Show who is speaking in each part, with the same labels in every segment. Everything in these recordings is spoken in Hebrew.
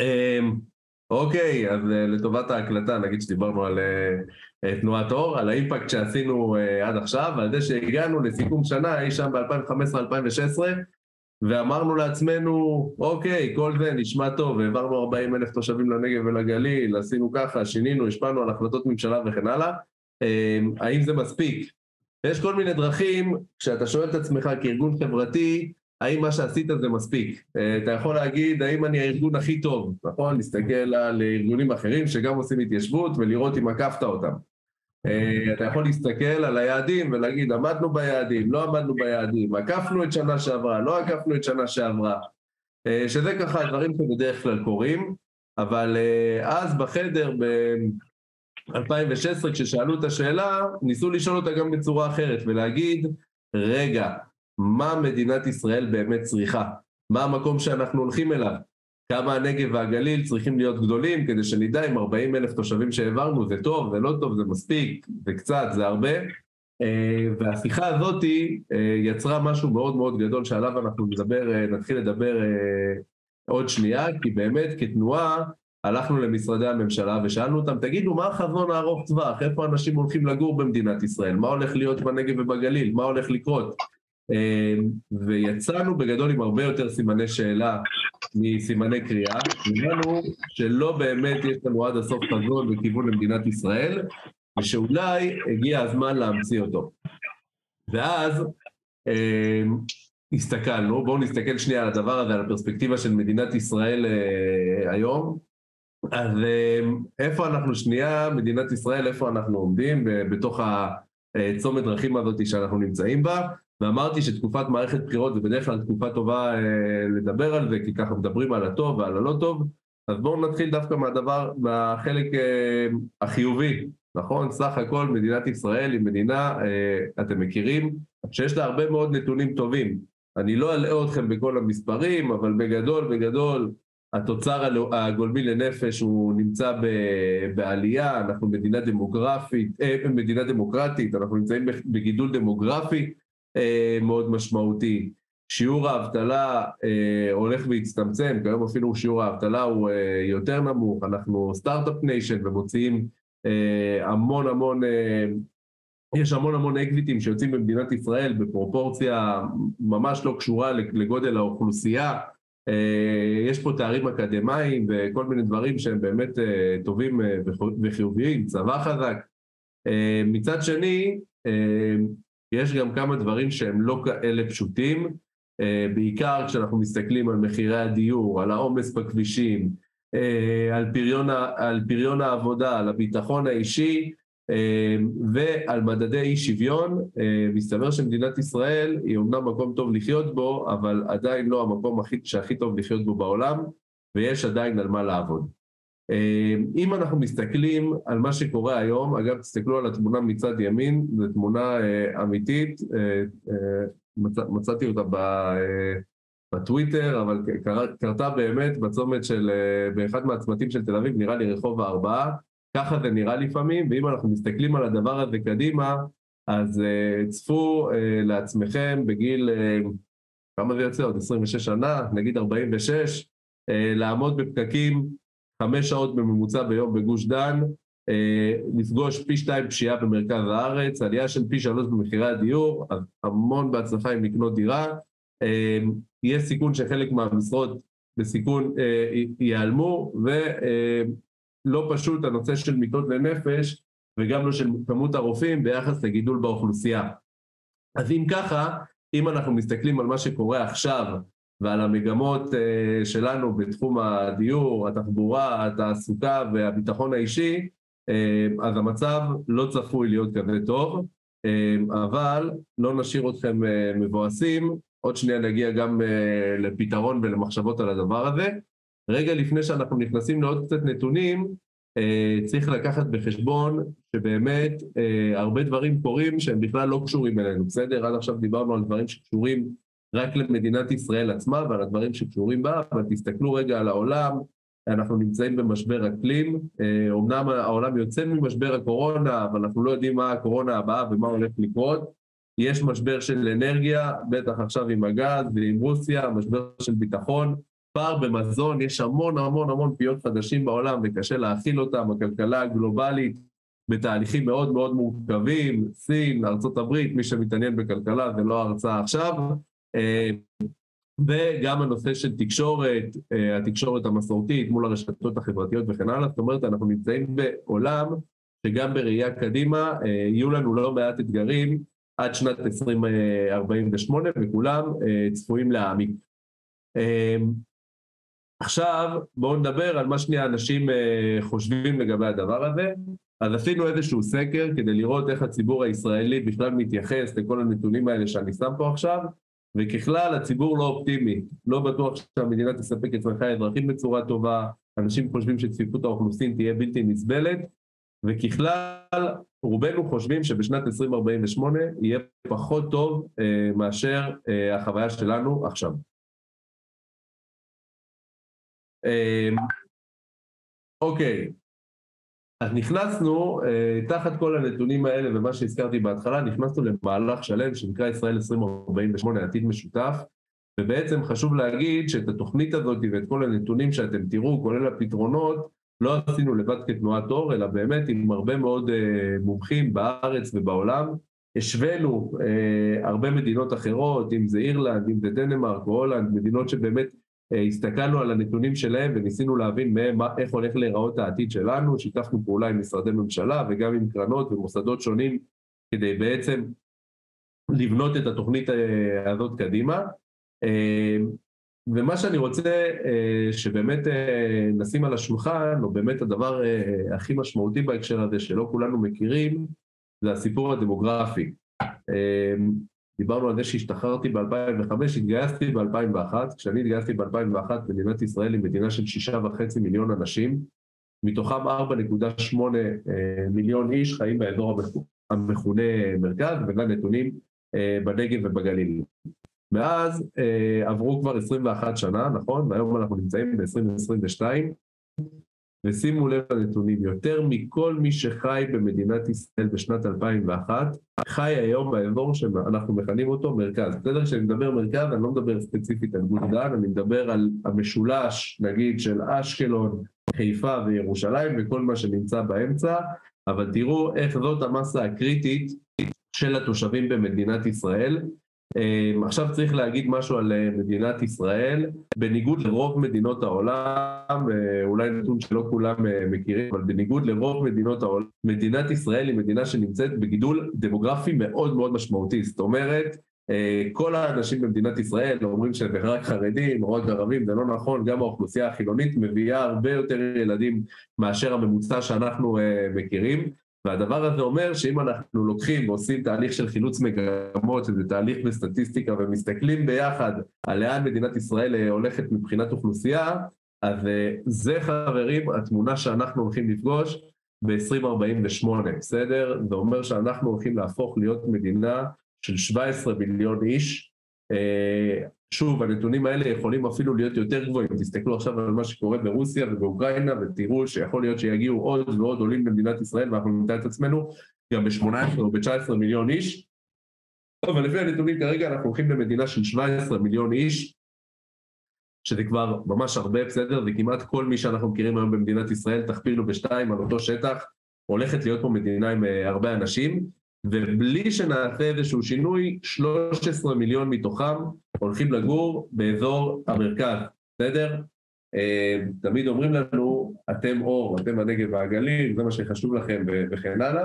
Speaker 1: אמ, אוקיי, אז אה, לטובת ההקלטה נגיד שדיברנו על אה, אה, תנועת אור, על האימפקט שעשינו עד עכשיו, ועל זה שהגענו לסיכום שנה אי שם ב-2015-2016, ואמרנו לעצמנו, אוקיי, כל זה נשמע טוב, העברנו 40 אלף תושבים לנגב ולגליל, עשינו ככה, שינינו, השפענו על החלטות ממשלה וכן הלאה, אמ, האם זה מספיק? יש כל מיני דרכים, כשאתה שואל את עצמך כארגון חברתי, האם מה שעשית זה מספיק? אה, אתה יכול להגיד, האם אני הארגון הכי טוב, נכון? להסתכל על ארגונים אחרים שגם עושים התיישבות ולראות אם עקפת אותם. אה, אתה יכול להסתכל על היעדים ולהגיד, עמדנו ביעדים, לא עמדנו ביעדים, עקפנו את שנה שעברה, לא עקפנו את שנה שעברה. אה, שזה ככה דברים שבדרך כלל קורים, אבל אז בחדר ב-2016 כששאלו את השאלה, ניסו לשאול אותה גם בצורה אחרת ולהגיד, רגע, מה מדינת ישראל באמת צריכה, מה המקום שאנחנו הולכים אליו, כמה הנגב והגליל צריכים להיות גדולים כדי שנדע אם 40 אלף תושבים שהעברנו זה טוב, זה לא טוב, זה מספיק, זה קצת, זה הרבה. אה, והשיחה הזאת אה, יצרה משהו מאוד מאוד גדול שעליו אנחנו נדבר, אה, נתחיל לדבר עוד שנייה, כי באמת כתנועה הלכנו למשרדי הממשלה ושאלנו אותם, תגידו, מה החזון הארוך טווח? איפה אנשים הולכים לגור במדינת ישראל? מה הולך להיות בנגב ובגליל? מה הולך לקרות? אמ, ויצאנו בגדול עם הרבה יותר סימני שאלה מסימני קריאה, הבנו שלא באמת יש לנו עד הסוף חזון וכיוון למדינת ישראל, ושאולי הגיע הזמן להמציא אותו. ואז אמ, הסתכלנו, בואו נסתכל שנייה על הדבר הזה, על הפרספקטיבה של מדינת ישראל אה, היום. אז אמ, איפה אנחנו שנייה, מדינת ישראל, איפה אנחנו עומדים בתוך הצומת אה, דרכים הזאת שאנחנו נמצאים בה? ואמרתי שתקופת מערכת בחירות זה בדרך כלל תקופה טובה אה, לדבר על זה, כי ככה מדברים על הטוב ועל הלא טוב, אז בואו נתחיל דווקא מהדבר, מהחלק אה, החיובי, נכון? סך הכל מדינת ישראל היא מדינה, אה, אתם מכירים, שיש לה הרבה מאוד נתונים טובים. אני לא אלאה אתכם בכל המספרים, אבל בגדול, בגדול, התוצר הגולמי לנפש הוא נמצא בעלייה, אנחנו מדינה דמוגרפית, אה, מדינה דמוקרטית, אנחנו נמצאים בגידול דמוגרפי, מאוד משמעותי. שיעור האבטלה אה, הולך והצטמצם, כיום אפילו שיעור האבטלה הוא אה, יותר נמוך, אנחנו Start-Up Nation ומוציאים אה, המון המון, אה, יש המון המון אקזיטים שיוצאים במדינת ישראל בפרופורציה ממש לא קשורה לגודל האוכלוסייה, אה, יש פה תארים אקדמיים וכל מיני דברים שהם באמת אה, טובים אה, וחיוביים, צבא חזק. אה, מצד שני, אה, יש גם כמה דברים שהם לא כאלה פשוטים, אה, בעיקר כשאנחנו מסתכלים על מחירי הדיור, על העומס בכבישים, אה, על פריון, על פריון העבודה, על הביטחון האישי אה, ועל מדדי אי שוויון, מסתבר שמדינת ישראל היא אומנם מקום טוב לחיות בו, אבל עדיין לא המקום הכי, שהכי טוב לחיות בו בעולם, ויש עדיין על מה לעבוד. אמ, אם אנחנו מסתכלים על מה שקורה היום, אגב תסתכלו על התמונה מצד ימין, זו תמונה אה, אמיתית, אה, אה, מצ, מצאתי אותה אה, בטוויטר, אבל קר, קרתה באמת בצומת של, אה, באחד מהצמתים של תל אביב, נראה לי רחוב הארבעה, ככה זה נראה לפעמים, ואם אנחנו מסתכלים על הדבר הזה קדימה, אז אה, צפו אה, לעצמכם בגיל, אה, כמה זה יוצא? עוד 26 שנה, נגיד 46, אה, לעמוד בפקקים חמש שעות בממוצע ביום בגוש דן, אה, לפגוש פי שתיים פשיעה במרכז הארץ, עלייה של פי שלוש במחירי הדיור, אז המון בהצלחה עם לקנות דירה. אה, יש סיכון שחלק מהמשרות בסיכון אה, ייעלמו, ולא פשוט הנושא של מיטות לנפש, וגם לא של כמות הרופאים ביחס לגידול באוכלוסייה. אז אם ככה, אם אנחנו מסתכלים על מה שקורה עכשיו, ועל המגמות אה, שלנו בתחום הדיור, התחבורה, התעסוקה והביטחון האישי, אה, אז המצב לא צפוי להיות כזה טוב, אה, אבל לא נשאיר אתכם מבואסים, עוד שנייה נגיע גם לפתרון ולמחשבות על הדבר הזה. רגע לפני שאנחנו נכנסים לעוד קצת נתונים, צריך לקחת בחשבון שבאמת הרבה דברים קורים שהם בכלל לא קשורים אלינו, בסדר? עד עכשיו דיברנו על דברים שקשורים רק למדינת ישראל עצמה ועל הדברים שקשורים בה, אבל תסתכלו רגע על העולם, אנחנו נמצאים במשבר אקלים, אומנם אה, העולם יוצא ממשבר הקורונה, אבל אנחנו לא יודעים מה הקורונה הבאה ומה הולך לקרות. יש משבר של אנרגיה, בטח עכשיו עם הגז ועם רוסיה, משבר של ביטחון, פער במזון, יש המון המון המון פיות חדשים בעולם וקשה להכיל אותם, הכלכלה הגלובלית בתהליכים מאוד מאוד מורכבים, סין, ארה"ב, מי שמתעניין בכלכלה זה לא הרצאה עכשיו, וגם הנושא של תקשורת, אה, התקשורת המסורתית מול הרשתות החברתיות וכן הלאה, זאת אומרת אנחנו נמצאים בעולם שגם בראייה קדימה אה, יהיו לנו לא מעט אתגרים עד שנת 2048 וכולם צפויים להעמיק. עכשיו בואו נדבר על מה שנייה אנשים חושבים לגבי הדבר הזה. אז עשינו איזשהו סקר כדי לראות איך הציבור הישראלי בכלל מתייחס לכל הנתונים האלה שאני שם פה עכשיו, וככלל הציבור לא אופטימי, לא בטוח שהמדינה תספק את צרכי האזרחים בצורה טובה, אנשים חושבים שצפיפות האוכלוסין תהיה בלתי נסבלת, וככלל רובנו חושבים שבשנת 2048 יהיה פחות טוב אה, מאשר אה, החוויה שלנו עכשיו. אה, אוקיי, אז נכנסנו, אה, תחת כל הנתונים האלה ומה שהזכרתי בהתחלה, נכנסנו למהלך שלם שנקרא ישראל 2048 עתיד משותף, ובעצם חשוב להגיד שאת התוכנית הזאת ואת כל הנתונים שאתם תראו, כולל הפתרונות, לא עשינו לבד כתנועת אור, אלא באמת עם הרבה מאוד אה, מומחים בארץ ובעולם. השווינו אה, הרבה מדינות אחרות, אם זה אירלנד, אם זה דנמרק הולנד, מדינות שבאמת הסתכלנו על הנתונים שלהם וניסינו להבין מהם איך הולך להיראות העתיד שלנו, שיתפנו פעולה עם משרדי ממשלה וגם עם קרנות ומוסדות שונים כדי בעצם לבנות את התוכנית אה, הזאת קדימה. אה, ומה שאני רוצה שבאמת נשים על השולחן, או באמת הדבר הכי משמעותי בהקשר הזה שלא כולנו מכירים, זה הסיפור הדמוגרפי. דיברנו על זה שהשתחררתי ב-2005, התגייסתי ב-2001, כשאני התגייסתי ב-2001 מדינת ישראל היא מדינה של שישה וחצי מיליון אנשים, מתוכם 4.8 אה, מיליון איש חיים באזור המכונה מרכז, וגם נתונים אה, בנגב ובגליל. מאז אה, עברו כבר 21 שנה, נכון? והיום אנחנו נמצאים ב-2022, ושימו לב לנתונים, יותר מכל מי שחי במדינת ישראל בשנת 2001, חי היום באזור שאנחנו מכנים אותו מרכז. בסדר? כשאני מדבר מרכז, אני לא מדבר ספציפית על גוש דן, אני מדבר על המשולש, נגיד, של אשקלון, חיפה וירושלים וכל מה שנמצא באמצע, אבל תראו איך זאת המסה הקריטית של התושבים במדינת ישראל. אמ, עכשיו צריך להגיד משהו על אה, מדינת ישראל, בניגוד לרוב מדינות העולם, אה, אולי נתון שלא כולם אה, מכירים, אבל בניגוד לרוב מדינות העולם, מדינת ישראל היא מדינה שנמצאת בגידול דמוגרפי מאוד מאוד משמעותי, זאת אומרת, כל האנשים במדינת ישראל אומרים שזה רק חרדים או רק ערבים, זה לא נכון, גם האוכלוסייה החילונית מביאה הרבה יותר ילדים מאשר הממוצע שאנחנו מכירים. והדבר הזה אומר שאם אנחנו לוקחים ועושים תהליך של חילוץ מגמות, שזה תהליך בסטטיסטיקה, ומסתכלים ביחד על לאן מדינת ישראל אה, הולכת מבחינת אוכלוסייה, אז אה, זה חברים התמונה שאנחנו הולכים לפגוש ב-2048, בסדר? זה אומר שאנחנו הולכים להפוך להיות מדינה של 17 מיליון איש. שוב, הנתונים האלה יכולים אפילו להיות יותר גבוהים. תסתכלו עכשיו על מה שקורה ברוסיה ובאוקראינה ותראו שיכול להיות שיגיעו עוד ועוד עולים למדינת ישראל ואנחנו נמצא את עצמנו גם ב-18 או ב-19 מיליון איש. אבל לפי הנתונים כרגע אנחנו הולכים למדינה של 17 מיליון איש, שזה כבר ממש הרבה, בסדר? זה כמעט כל מי שאנחנו מכירים היום במדינת ישראל, תכפילו בשתיים על אותו שטח, הולכת להיות פה מדינה עם אה, הרבה אנשים. ובלי שנעשה איזשהו שינוי, 13 מיליון מתוכם הולכים לגור באזור המרכז, בסדר? אה, תמיד אומרים לנו, אתם אור, אתם הנגב והגליל, זה מה שחשוב לכם וכן הלאה,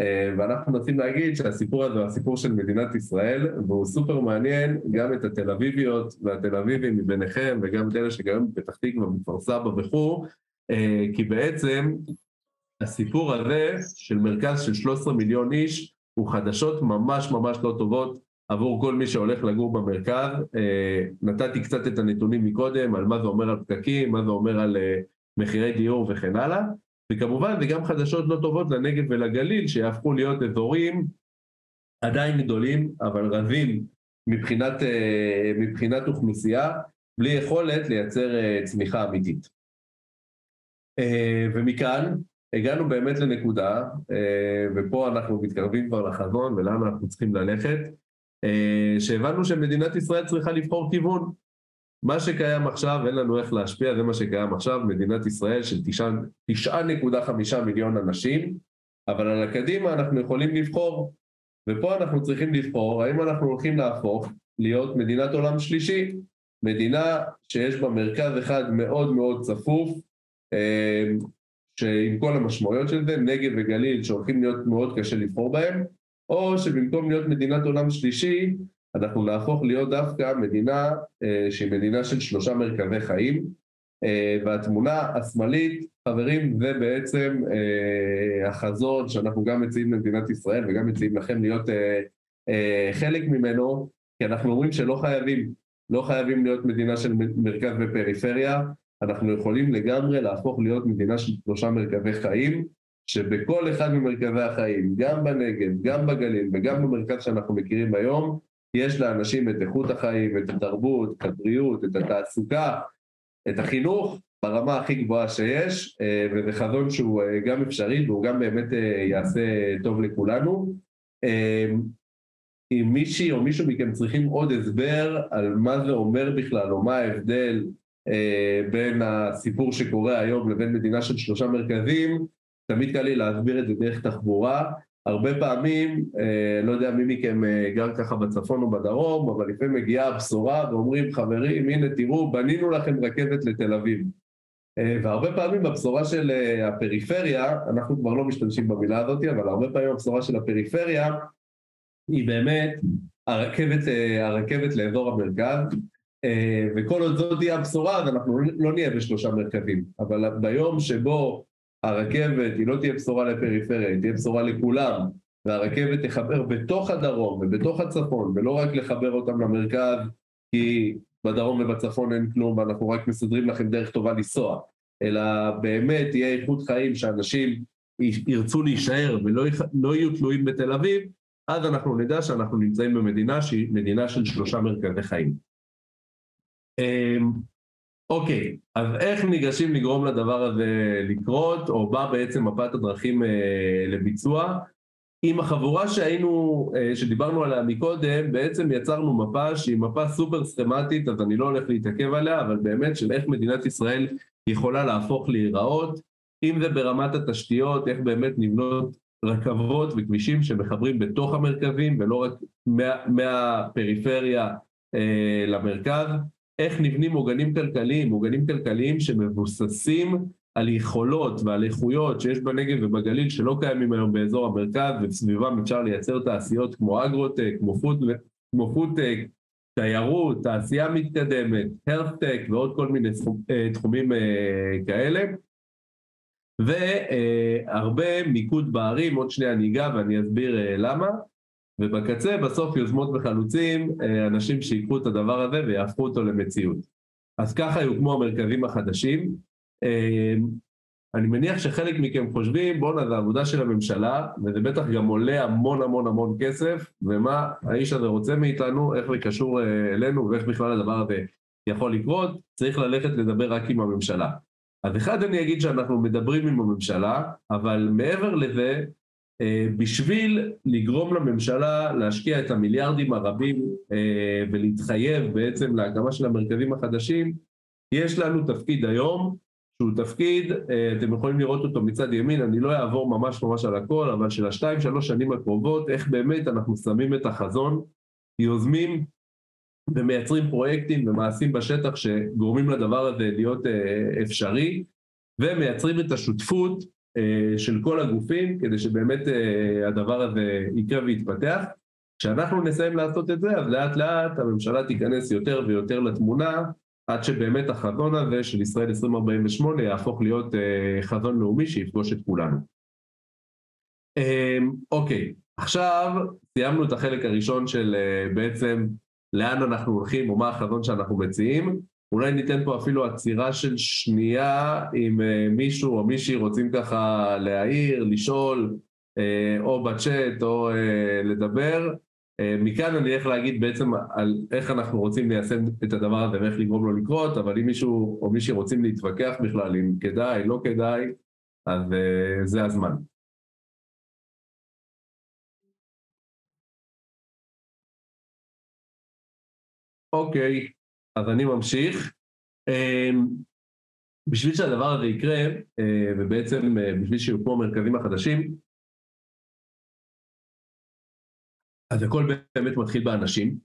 Speaker 1: אה, ואנחנו מנסים להגיד שהסיפור הזה הוא הסיפור של מדינת ישראל, והוא סופר מעניין גם את התל אביביות והתל אביבים מביניכם, וגם את אלה שגרים בפתח תקווה, בכפר סבא וכו', אה, כי בעצם הסיפור הזה של מרכז של 13 מיליון איש, הוא חדשות ממש ממש לא טובות עבור כל מי שהולך לגור במרכז. אה, נתתי קצת את הנתונים מקודם על מה זה אומר על פקקים, מה זה אומר על אה, מחירי דיור וכן הלאה, וכמובן זה גם חדשות לא טובות לנגב ולגליל שיהפכו להיות אזורים עדיין גדולים אבל רזים מבחינת, אה, מבחינת אוכלוסייה, בלי יכולת לייצר צמיחה אמיתית. ומכאן הגענו באמת לנקודה, אה, ופה אנחנו מתקרבים כבר לחזון ולאן אנחנו צריכים ללכת, אה, שהבנו שמדינת ישראל צריכה לבחור כיוון. מה שקיים עכשיו, אין לנו איך להשפיע, זה מה שקיים עכשיו, מדינת ישראל של 9.5 מיליון אנשים, אבל על הקדימה אנחנו יכולים לבחור, ופה אנחנו צריכים לבחור האם אנחנו הולכים להפוך להיות מדינת עולם שלישי, מדינה שיש בה מרכז אחד מאוד מאוד צפוף, אה, שעם כל המשמעויות של זה, נגב וגליל שהולכים להיות מאוד קשה לבחור בהם, או שבמקום להיות מדינת עולם שלישי, אנחנו נהפוך להיות דווקא מדינה אה, שהיא מדינה של שלושה מרכזי חיים, אה, והתמונה השמאלית, חברים, זה בעצם אה, החזון שאנחנו גם מציעים למדינת ישראל וגם מציעים לכם להיות אה, אה, חלק ממנו, כי אנחנו אומרים שלא חייבים, לא חייבים להיות מדינה של מרכז ופריפריה, אנחנו יכולים לגמרי להפוך להיות מדינה של שלושה מרכזי חיים, שבכל אחד ממרכזי החיים, גם בנגב, גם בגליל וגם במרכז שאנחנו מכירים היום, יש לאנשים את איכות החיים, את התרבות, את הבריאות, את התעסוקה, את החינוך ברמה הכי גבוהה שיש, אה, וזה חזון שהוא אה, גם אפשרי והוא גם באמת אה, יעשה טוב לכולנו. אם מישהי או מישהו מכם צריכים עוד הסבר על מה זה אומר בכלל, או מה ההבדל בין הסיפור שקורה היום לבין מדינה של שלושה מרכזים, תמיד קל לי להסביר את זה דרך תחבורה. הרבה פעמים, אה, לא יודע מי מכם אה, גר ככה בצפון או בדרום, אבל לפעמים מגיעה הבשורה ואומרים, חברים, הנה תראו, בנינו לכם רכבת לתל אביב. אה, והרבה פעמים הבשורה של אה, הפריפריה, אנחנו כבר לא משתמשים במילה הזאת, אבל הרבה פעמים הבשורה של הפריפריה היא באמת הרכבת, אה, הרכבת לאזור המרכז, אה, וכל עוד זאת תהיה הבשורה, אז אנחנו לא נהיה בשלושה מרכזים. אבל ביום שבו הרכבת היא לא תהיה בשורה לפריפריה, היא תהיה בשורה לכולם, והרכבת תחבר בתוך הדרום ובתוך הצפון, ולא רק לחבר אותם למרכז, כי בדרום ובצפון אין כלום ואנחנו רק מסדרים לכם דרך טובה לנסוע, אלא באמת תהיה איכות חיים שאנשים ירצו להישאר ולא לא יהיו תלויים בתל אביב, אז אנחנו נדע שאנחנו נמצאים במדינה שהיא מדינה של שלושה מרכזי חיים. אמ, אוקיי, אז איך ניגשים לגרום לדבר הזה לקרות, או מה בעצם מפת הדרכים אה, לביצוע? עם החבורה שהיינו, אה, שדיברנו עליה מקודם, בעצם יצרנו מפה שהיא מפה סופר סכמטית, אז אני לא הולך להתעכב עליה, אבל באמת של איך מדינת ישראל יכולה להפוך להיראות, אם זה ברמת התשתיות, איך באמת נבנות רכבות וכבישים שמחברים בתוך המרכזים ולא רק מה, מהפריפריה אה, למרכז, איך נבנים עוגנים כלכליים, עוגנים כלכליים שמבוססים על יכולות ועל איכויות שיש בנגב ובגליל שלא קיימים היום באזור המרכז וסביבם אפשר לייצר תעשיות כמו agrotech, כמו, food, כמו פודטק, תיירות, תעשייה מתקדמת, הרפטק ועוד כל מיני אה, תחומים אה, כאלה. והרבה מיקוד בערים, עוד שנייה אני אגע ואני אסביר אה, למה. ובקצה בסוף יוזמות וחלוצים, אה, אנשים שיקחו את הדבר הזה ויהפכו אותו למציאות. אז ככה יוקמו המרכזים החדשים. אה, אני מניח שחלק מכם חושבים, בואנה, זו עבודה של הממשלה, וזה בטח גם עולה המון המון המון כסף, ומה האיש הזה רוצה מאיתנו, איך זה קשור אה, אלינו, ואיך בכלל הדבר הזה יכול לקרות, צריך ללכת לדבר רק עם הממשלה. אז אחד אני אגיד שאנחנו מדברים עם הממשלה, אבל מעבר לזה, בשביל לגרום לממשלה להשקיע את המיליארדים הרבים אה, ולהתחייב בעצם להקמה של המרכזים החדשים, יש לנו תפקיד היום, שהוא תפקיד, אה, אתם יכולים לראות אותו מצד ימין, אני לא אעבור ממש ממש על הכל, אבל של השתיים שלוש שנים הקרובות, איך באמת אנחנו שמים את החזון, יוזמים ומייצרים פרויקטים ומעשים בשטח שגורמים לדבר הזה להיות אפשרי, ומייצרים את השותפות אה, של כל הגופים, כדי שבאמת אה, הדבר הזה יקרה ויתפתח. כשאנחנו נסיים לעשות את זה, אז לאט לאט הממשלה תיכנס יותר ויותר לתמונה, עד שבאמת החזון הזה של ישראל 2048 יהפוך להיות אה, חזון לאומי שיפגוש את כולנו. אוקיי, עכשיו סיימנו את החלק הראשון של בעצם לאן אנחנו הולכים או מה החזון שאנחנו מציעים. אולי ניתן פה אפילו עצירה של שנייה אם uh, מישהו או מישהי רוצים ככה להעיר, לשאול, uh, או בצ'אט או uh, לדבר. מכאן אני אלך להגיד בעצם על איך אנחנו רוצים ליישם את הדבר הזה ואיך לגרום לו לקרות, אבל אם מישהו או מישהי רוצים להתווכח בכלל אם כדאי, לא כדאי, אז זה הזמן. אוקיי, אז אני ממשיך. בשביל שהדבר הזה יקרה, ובעצם בשביל שיוקמו המרכזים החדשים, אז הכל באמת מתחיל באנשים.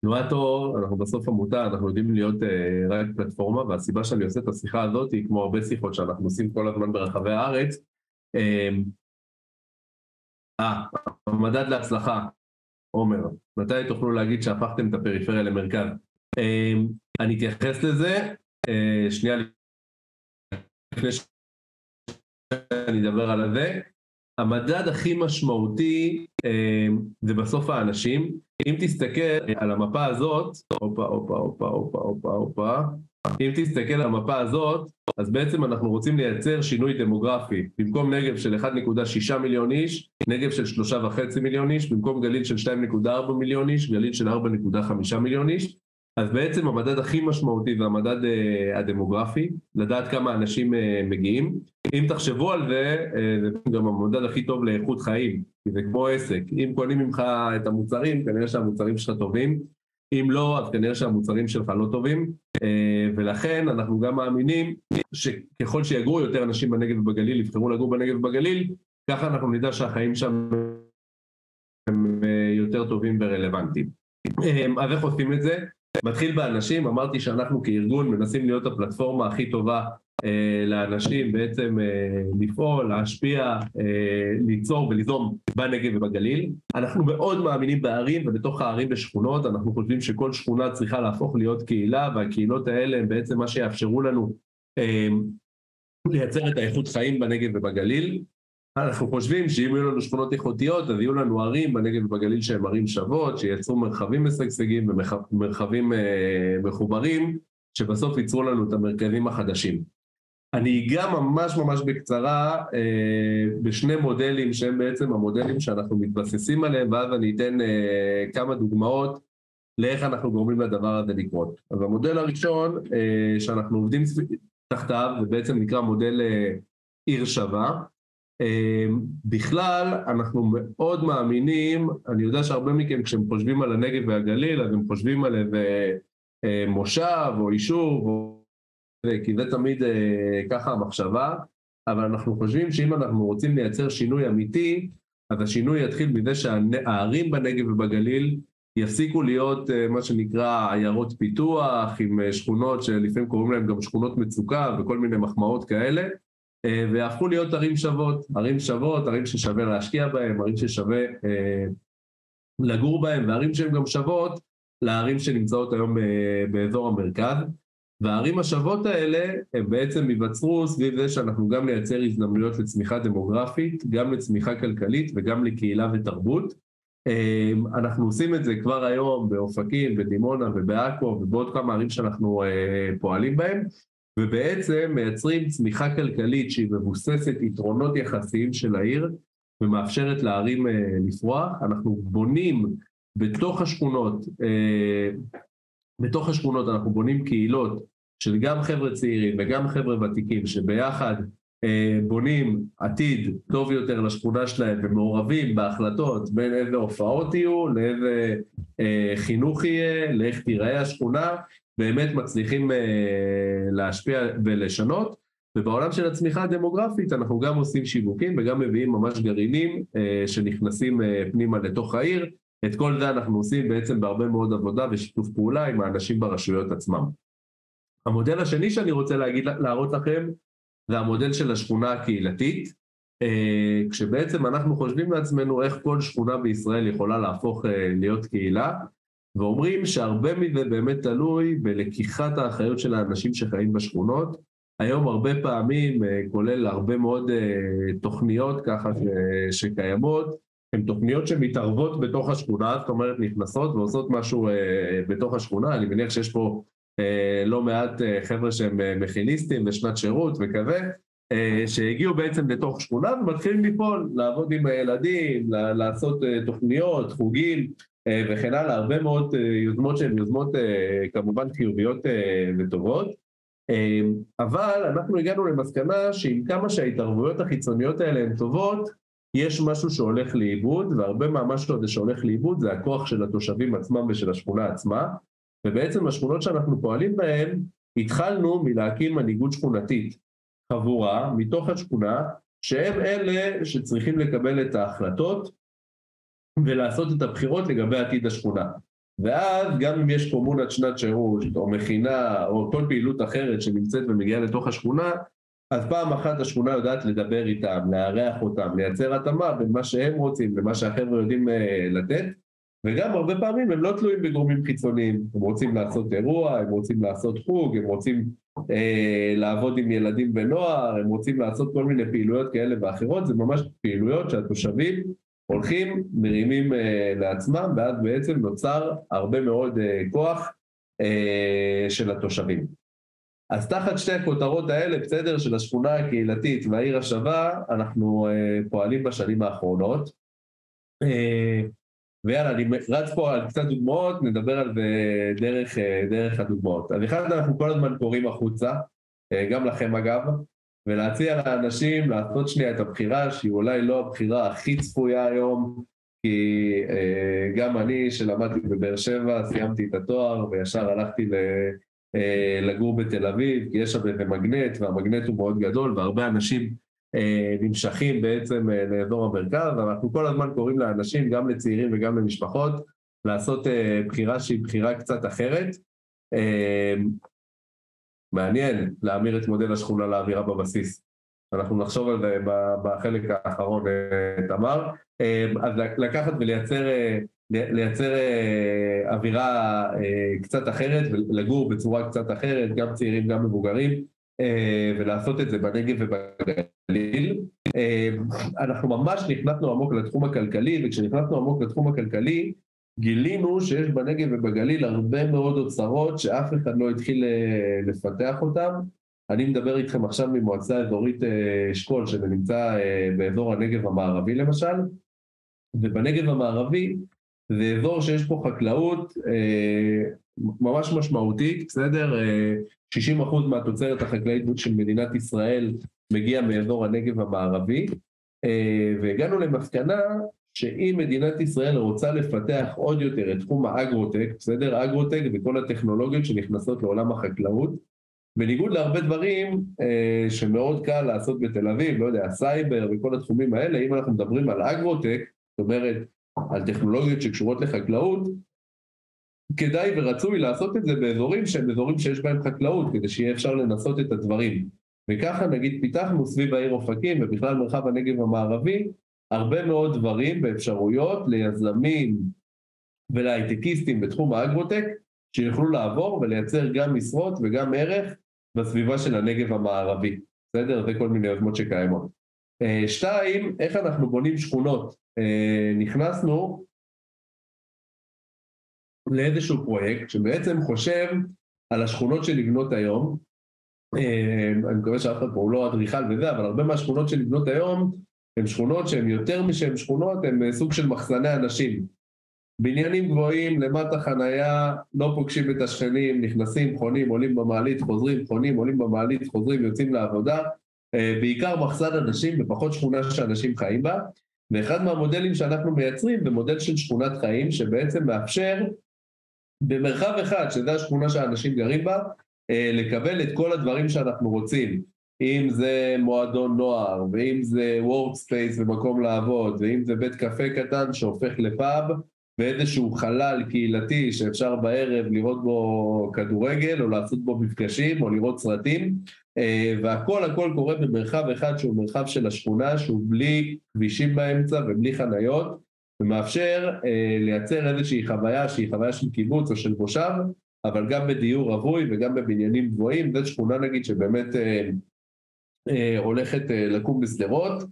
Speaker 1: תנועת אור, אנחנו בסוף עמותה, אנחנו יודעים להיות uh, רק פלטפורמה, והסיבה שאני עושה את השיחה הזאת היא כמו הרבה שיחות שאנחנו עושים כל הזמן ברחבי הארץ. אה, אה המדד להצלחה, עומר, מתי תוכלו להגיד שהפכתם את הפריפריה למרכז? אה, אני אתייחס לזה, אה, שנייה לפני שאני אדבר על זה. המדד הכי משמעותי אה, זה בסוף האנשים. אם תסתכל על המפה הזאת, הופה, הופה, הופה, הופה, הופה, הופה, אם תסתכל על המפה הזאת, אז בעצם אנחנו רוצים לייצר שינוי דמוגרפי. במקום נגב של 1.6 מיליון איש, נגב של 3.5 מיליון איש, במקום גליל של 2.4 מיליון איש, גליל של 4.5 מיליון איש. אז בעצם המדד הכי משמעותי זה המדד uh, הדמוגרפי, לדעת כמה אנשים uh, מגיעים. אם תחשבו על זה, uh, זה גם המדד הכי טוב לאיכות חיים, כי זה כמו עסק. אם קונים ממך את המוצרים, כנראה שהמוצרים שלך טובים, אם לא, אז כנראה שהמוצרים שלך לא טובים, uh, ולכן אנחנו גם מאמינים שככל שיגרו יותר אנשים בנגב ובגליל, יבחרו לגור בנגב ובגליל, ככה אנחנו נדע שהחיים שם הם יותר טובים ורלוונטיים. אז איך עושים את זה? מתחיל באנשים, אמרתי שאנחנו כארגון מנסים להיות הפלטפורמה הכי טובה אה, לאנשים בעצם אה, לפעול, להשפיע, אה, ליצור וליזום בנגב ובגליל. אנחנו מאוד מאמינים בערים ובתוך הערים ושכונות, אנחנו חושבים שכל שכונה צריכה להפוך להיות קהילה והקהילות האלה הם בעצם מה שיאפשרו לנו אה, לייצר את האיכות חיים בנגב ובגליל. אנחנו חושבים שאם יהיו לנו שכונות איכותיות, אז יהיו לנו ערים בנגב ובגליל שהן ערים שוות, שייצרו מרחבים משגשגים ומרחבים אה, מחוברים, שבסוף ייצרו לנו את המרכזים החדשים. אני אגע ממש ממש בקצרה אה, בשני מודלים שהם בעצם המודלים שאנחנו מתבססים עליהם, ואז אני אתן אה, כמה דוגמאות לאיך אנחנו גורמים לדבר הזה לקרות. אז המודל הראשון אה, שאנחנו עובדים תחתיו, זה בעצם נקרא מודל עיר שווה. בכלל, אנחנו מאוד מאמינים, אני יודע שהרבה מכם כשהם חושבים על הנגב והגליל, אז הם חושבים על איזה מושב או יישוב, או... כי זה תמיד אה, ככה המחשבה, אבל אנחנו חושבים שאם אנחנו רוצים לייצר שינוי אמיתי, אז השינוי יתחיל מזה שהערים בנגב ובגליל יפסיקו להיות אה, מה שנקרא עיירות פיתוח, עם שכונות שלפעמים קוראים להן גם שכונות מצוקה וכל מיני מחמאות כאלה, אה, והפכו להיות ערים שוות, ערים שוות, ערים ששווה להשקיע בהן, ערים ששווה אה, לגור בהן, וערים שהן גם שוות לערים שנמצאות היום אה, באזור המרכז. והערים השוות האלה, הם בעצם ייווצרו סביב זה שאנחנו גם נייצר הזדמנויות לצמיחה דמוגרפית, גם לצמיחה כלכלית וגם לקהילה ותרבות. אנחנו עושים את זה כבר היום באופקים, בדימונה ובעכו ובעוד כמה ערים שאנחנו פועלים בהן, ובעצם מייצרים צמיחה כלכלית שהיא מבוססת יתרונות יחסיים של העיר ומאפשרת לערים אה, לפרוח. אנחנו בונים בתוך השכונות, אה, בתוך השכונות אנחנו בונים קהילות של גם חבר'ה צעירים וגם חבר'ה ותיקים שביחד אה, בונים עתיד טוב יותר לשכונה שלהם ומעורבים בהחלטות בין איזה הופעות יהיו, לאיזה חינוך יהיה, לאיך תיראה השכונה באמת מצליחים אה, להשפיע ולשנות, ובעולם של הצמיחה הדמוגרפית אנחנו גם עושים שיווקים וגם מביאים ממש גרעינים אה, שנכנסים אה, פנימה לתוך העיר. את כל זה אנחנו עושים בעצם בהרבה מאוד עבודה ושיתוף פעולה עם האנשים ברשויות עצמם. המודל השני שאני רוצה להגיד, להראות לכם זה המודל של השכונה הקהילתית, כשבעצם אנחנו חושבים לעצמנו איך כל שכונה בישראל יכולה להפוך להיות קהילה, ואומרים שהרבה מזה באמת תלוי בלקיחת האחריות של האנשים שחיים בשכונות. היום הרבה פעמים, אה, כולל הרבה מאוד אה, תוכניות ככה שקיימות, הן תוכניות שמתערבות בתוך השכונה, זאת אומרת נכנסות ועושות משהו אה, בתוך השכונה, אני מניח שיש פה לא מעט חבר'ה שהם מכיניסטים ושנת שירות וכזה, שהגיעו בעצם לתוך שכונה ומתחילים לפעול, לעבוד עם הילדים, לעשות תוכניות, חוגים, אה, וכן הלאה, הרבה מאוד אה, יוזמות שהן יוזמות אה, כמובן חיוביות וטובות, אבל אנחנו הגענו למסקנה שעם כמה שההתערבויות החיצוניות האלה הן טובות, יש משהו שהולך לאיבוד, והרבה מהמשהו הזה שהולך לאיבוד זה הכוח של התושבים עצמם ושל השכונה עצמה, ובעצם השכונות שאנחנו פועלים בהן, התחלנו מלהקים מנהיגות שכונתית, חבורה מתוך השכונה, שהם אלה שצריכים לקבל את ההחלטות ולעשות את הבחירות לגבי עתיד השכונה. ואז גם אם יש קומונת שנת שירות, או מכינה, או כל פעילות אחרת שנמצאת ומגיעה לתוך השכונה, אז פעם אחת השכונה יודעת לדבר איתם, לארח אותם, לייצר התאמה בין מה שהם רוצים למה שהחבר'ה יודעים uh, לתת, וגם הרבה פעמים הם לא תלויים בגורמים חיצוניים, הם רוצים לעשות אירוע, הם רוצים לעשות חוג, הם רוצים uh, לעבוד עם ילדים ונוער, הם רוצים לעשות כל מיני פעילויות כאלה ואחרות, זה ממש פעילויות שהתושבים הולכים, מרימים uh, לעצמם, ואז בעצם נוצר הרבה מאוד uh, כוח uh, של התושבים. אז תחת שתי הכותרות האלה, בסדר, של השכונה הקהילתית והעיר השווה, אנחנו uh, פועלים בשנים האחרונות. Uh, ויאללה, אני רץ פה על קצת דוגמאות, נדבר על זה דרך, uh, דרך הדוגמאות. אז אחד, אנחנו כל הזמן קוראים החוצה, uh, גם לכם אגב, ולהציע לאנשים לעשות שנייה את הבחירה, שהיא אולי לא הבחירה הכי צפויה היום, כי uh, גם אני, שלמדתי בבאר שבע, סיימתי את התואר וישר הלכתי ל... אה, לגור בתל אביב, כי יש שם איזה מגנט, והמגנט הוא מאוד גדול, והרבה אנשים אה, נמשכים בעצם אה, לאזור המרכז, ואנחנו כל הזמן קוראים לאנשים, גם לצעירים וגם למשפחות, לעשות בחירה שהיא בחירה קצת אחרת. מעניין להמיר את מודל השכונה לאווירה בבסיס. אנחנו נחשוב על זה בחלק האחרון, תמר. אז לקחת ולייצר לייצר אה, אווירה אה, קצת אחרת ולגור בצורה קצת אחרת, גם צעירים גם מבוגרים, אה, ולעשות את זה בנגב ובגליל. אנחנו ממש נכנסנו עמוק לתחום הכלכלי, וכשנכנסנו עמוק לתחום הכלכלי, גילינו שיש בנגב ובגליל הרבה מאוד אוצרות שאף אחד לא התחיל לפתח אותם. אני מדבר איתכם עכשיו ממועצה אזורית אשכול, שזה נמצא באזור הנגב המערבי למשל, ובנגב המערבי זה אזור שיש פה חקלאות אה, ממש משמעותית, בסדר? אה, 60% מהתוצרת החקלאית של מדינת ישראל מגיע מאזור הנגב המערבי, אה, והגענו למסקנה שאם מדינת ישראל רוצה לפתח עוד יותר את תחום האגרוטק, בסדר? אגרוטק וכל הטכנולוגיות שנכנסות לעולם החקלאות, בניגוד להרבה דברים אה, שמאוד קל לעשות בתל אביב, לא יודע, סייבר וכל התחומים האלה, אם אנחנו מדברים על אגרוטק, זאת אומרת על טכנולוגיות שקשורות לחקלאות, כדאי ורצוי לעשות את זה באזורים שהם אזורים שיש בהם חקלאות, כדי שיהיה אפשר לנסות את הדברים. וככה נגיד פיתחנו סביב העיר אופקים ובכלל מרחב הנגב המערבי הרבה מאוד דברים ואפשרויות ליזמים ולהייטקיסטים בתחום האגרוטק שיוכלו לעבור ולייצר גם משרות וגם ערך בסביבה של הנגב המערבי, בסדר? זה כל מיני יוזמות שקיימות. אה, שתיים, איך אנחנו בונים שכונות. אה, נכנסנו לאיזשהו פרויקט שבעצם חושב על השכונות שנבנות היום, אה, אני מקווה שאף אחד פה הוא לא אדריכל וזה, אבל הרבה מהשכונות שנבנות היום הן שכונות שהן יותר משהן שכונות, הן סוג של מחסני אנשים. בניינים גבוהים, למטה חנייה, לא פוגשים את השכנים, נכנסים, חונים, עולים במעלית, חוזרים, חונים, עולים במעלית, חוזרים, יוצאים לעבודה. אה, בעיקר מחסן אנשים ופחות שכונה שאנשים חיים בה, ואחד מהמודלים שאנחנו מייצרים זה מודל של שכונת חיים שבעצם מאפשר במרחב אחד, שזה השכונה שאנשים גרים בה, אה, לקבל את כל הדברים שאנחנו רוצים, אם זה מועדון נוער, ואם זה workspace ומקום לעבוד, ואם זה בית קפה קטן שהופך לפאב, ואיזשהו חלל קהילתי שאפשר בערב לראות בו כדורגל, או לעשות בו מפגשים, או לראות סרטים, אה, והכל הכל קורה במרחב אחד שהוא מרחב של השכונה, שהוא בלי כבישים באמצע ובלי חניות, ומאפשר אה, לייצר איזושהי חוויה שהיא חוויה של קיבוץ או של מושב, אבל גם בדיור רווי וגם בבניינים גבוהים, זו שכונה נגיד שבאמת אה, הולכת לקום בשדרות,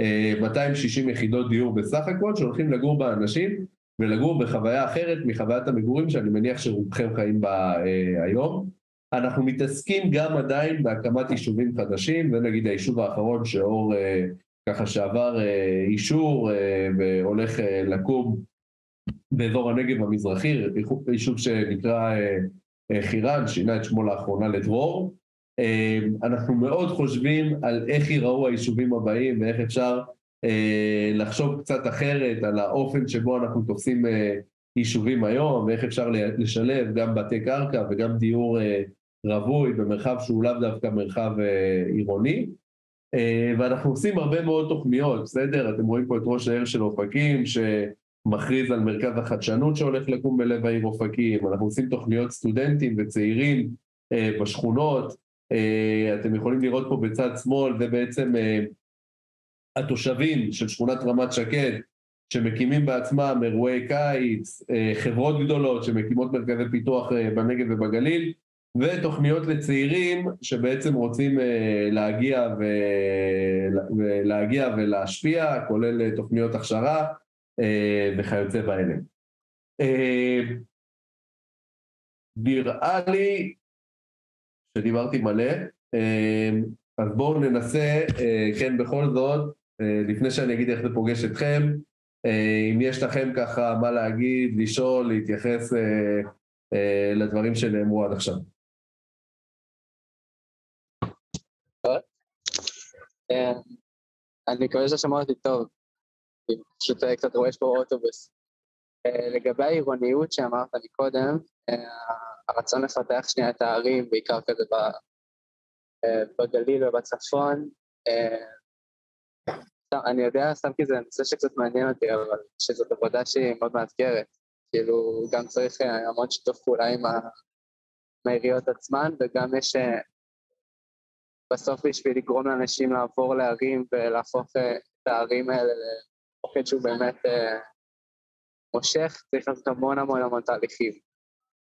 Speaker 1: אה, 260 יחידות דיור בסך הכל, שהולכים לגור בה אנשים, ולגור בחוויה אחרת מחוויית המגורים שאני מניח שרובכם חיים בה אה, היום. אנחנו מתעסקים גם עדיין בהקמת יישובים חדשים, זה נגיד היישוב האחרון שאור אה, ככה שעבר אה, אישור אה, והולך אה, לקום באזור הנגב המזרחי, יישוב שנקרא אה, אה, חירן, שינה את שמו לאחרונה לדרור. אה, אנחנו מאוד חושבים על איך ייראו היישובים הבאים ואיך אפשר לחשוב קצת אחרת על האופן שבו אנחנו תופסים אה, יישובים היום, ואיך אפשר לשלב גם בתי קרקע וגם דיור רווי במרחב שהוא לאו דווקא מרחב עירוני. ואנחנו עושים הרבה מאוד תוכניות, בסדר? אתם רואים פה את ראש העיר של אופקים, שמכריז על מרכז החדשנות שהולך לקום בלב העיר אופקים, אנחנו עושים תוכניות סטודנטים וצעירים בשכונות, אתם יכולים לראות פה בצד שמאל, זה בעצם התושבים של שכונת רמת שקד, שמקימים בעצמם אירועי קיץ, חברות גדולות שמקימות מרכזי פיתוח בנגב ובגליל, ותוכניות לצעירים שבעצם רוצים להגיע, ו... להגיע ולהשפיע, כולל תוכניות הכשרה וכיוצא באלה. נראה לי שדיברתי מלא, אז בואו ננסה, כן בכל זאת, לפני שאני אגיד איך זה פוגש אתכם, אם יש לכם ככה מה להגיד, לשאול, להתייחס לדברים שנאמרו עד עכשיו.
Speaker 2: אני מקווה ששמעו אותי טוב, פשוט קצת רואה פה אוטובוס. לגבי העירוניות שאמרת לי קודם, הרצון לפתח שנייה את הערים, בעיקר כזה בגליל ובצפון, אני יודע, סתם כי זה נושא שקצת מעניין אותי, אבל שזאת עבודה שהיא מאוד מאתגרת. כאילו, גם צריך המון שיתוף פעולה עם העיריות עצמן, וגם יש בסוף בשביל לגרום לאנשים לעבור לערים ולהפוך את הערים האלה למוקד שהוא באמת מושך, צריך לעשות המון המון המון תהליכים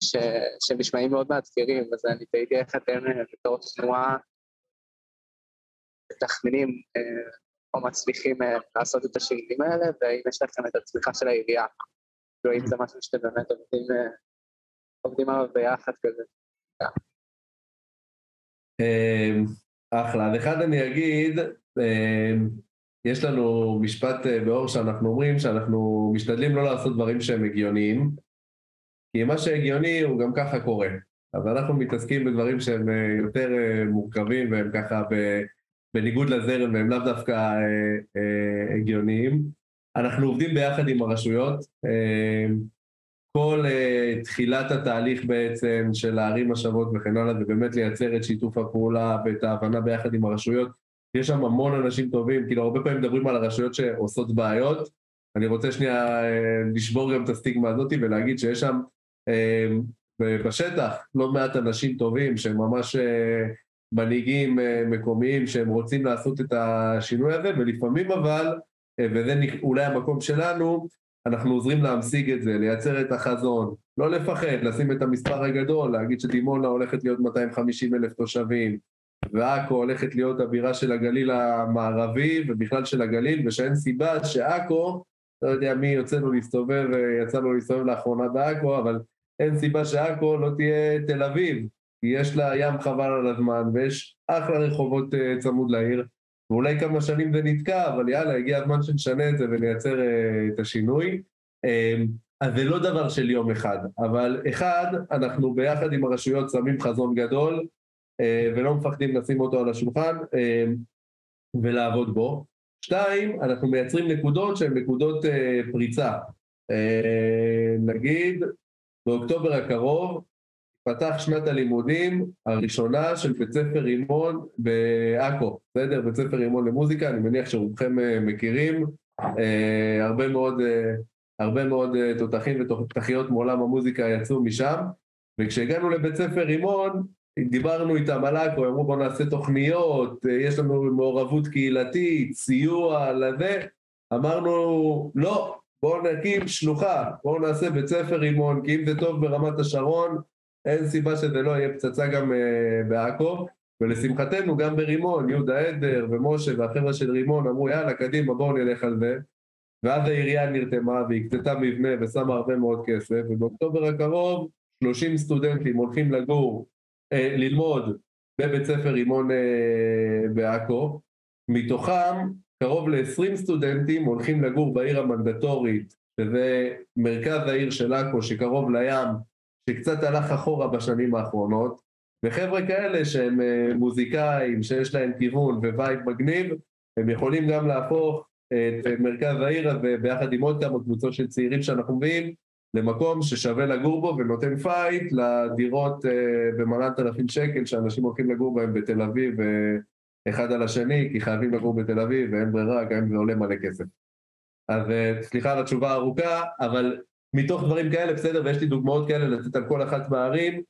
Speaker 2: ש... שנשמעים מאוד מאתגרים, אז אני תהיתי איך אתם בתור תנועה מתכננים או מצליחים לעשות את השינויים האלה, והאם יש לכם את הצמיחה של העירייה, כאילו אם זה משהו שאתם באמת עובדים, עובדים עליו ביחד כזה.
Speaker 1: אחלה. אז אחד אני אגיד, יש לנו משפט באור שאנחנו אומרים שאנחנו משתדלים לא לעשות דברים שהם הגיוניים, כי מה שהגיוני הוא גם ככה קורה. אז אנחנו מתעסקים בדברים שהם יותר מורכבים והם ככה בניגוד לזרם והם לאו דווקא הגיוניים. אנחנו עובדים ביחד עם הרשויות. כל uh, תחילת התהליך בעצם של הערים השוות וכן הלאה, זה באמת לייצר את שיתוף הפעולה ואת ההבנה ביחד עם הרשויות. יש שם המון אנשים טובים, כאילו הרבה פעמים מדברים על הרשויות שעושות בעיות. אני רוצה שנייה uh, לשבור גם את הסטיגמה הזאת ולהגיד שיש שם uh, בשטח לא מעט אנשים טובים שהם ממש uh, מנהיגים uh, מקומיים שהם רוצים לעשות את השינוי הזה, ולפעמים אבל, uh, וזה אולי המקום שלנו, אנחנו עוזרים להמשיג את זה, לייצר את החזון, לא לפחד, לשים את המספר הגדול, להגיד שדימונה הולכת להיות 250 אלף תושבים, ועכו הולכת להיות הבירה של הגליל המערבי ובכלל של הגליל, ושאין סיבה שעכו, לא יודע מי יוצא לו להסתובב, יצא לו להסתובב לאחרונה בעכו, אבל אין סיבה שעכו לא תהיה תל אביב, יש לה ים חבל על הזמן, ויש אחלה רחובות צמוד לעיר, ואולי כמה שנים זה נתקע, אבל יאללה, הגיע הזמן שנשנה את זה ונייצר uh, את השינוי. Um, אז זה לא דבר של יום אחד, אבל אחד, אנחנו ביחד עם הרשויות שמים חזון גדול, uh, ולא מפחדים לשים אותו על השולחן uh, ולעבוד בו. שתיים, אנחנו מייצרים נקודות שהן נקודות פריצה. נגיד, באוקטובר הקרוב פתח שנת הלימודים הראשונה של בית ספר רימון בעכו, בסדר? בית ספר רימון למוזיקה, אני מניח שרובכם מכירים, אה, הרבה מאוד, אה, הרבה מאוד אה, תותחים ותותחיות מעולם המוזיקה יצאו משם, וכשהגענו לבית ספר רימון, דיברנו איתם על עכו, אמרו בואו נעשה תוכניות, יש לנו מעורבות קהילתית, סיוע לזה, אמרנו לא, בואו נקים שלוחה, בואו נעשה בית ספר רימון, כי אם זה טוב ברמת השרון, אין סיבה שזה לא יהיה פצצה גם uh, בעכו, ולשמחתנו גם ברימון, יהודה עדר ומשה והחבר'ה של רימון אמרו יאללה קדימה בואו נלך על זה, ואז העירייה נרתמה והקצתה מבנה ושמה הרבה מאוד כסף, ובאוקטובר הקרוב 30 סטודנטים הולכים לגור, אה, ללמוד בבית ספר רימון אה, בעכו, מתוכם קרוב ל-20 סטודנטים הולכים לגור בעיר המנדטורית, שזה מרכז העיר של עכו שקרוב לים, שקצת הלך אחורה בשנים האחרונות, וחבר'ה כאלה שהם אה, מוזיקאים, שיש להם כיוון vibe מגניב, הם יכולים גם להפוך את מרכז העיר הזה ביחד עם עוד כמה קבוצות של צעירים שאנחנו מביאים למקום ששווה לגור בו ונותן fight לדירות בשמונת אלפים שקל שאנשים הולכים לגור בהם בתל אביב אחד על השני, כי חייבים לגור בתל אביב ואין ברירה, גם אם זה עולה מלא כסף. אז סליחה על התשובה הארוכה, אבל מתוך דברים כאלה, בסדר, ויש לי דוגמאות כאלה לתת על כל אחת מהערים,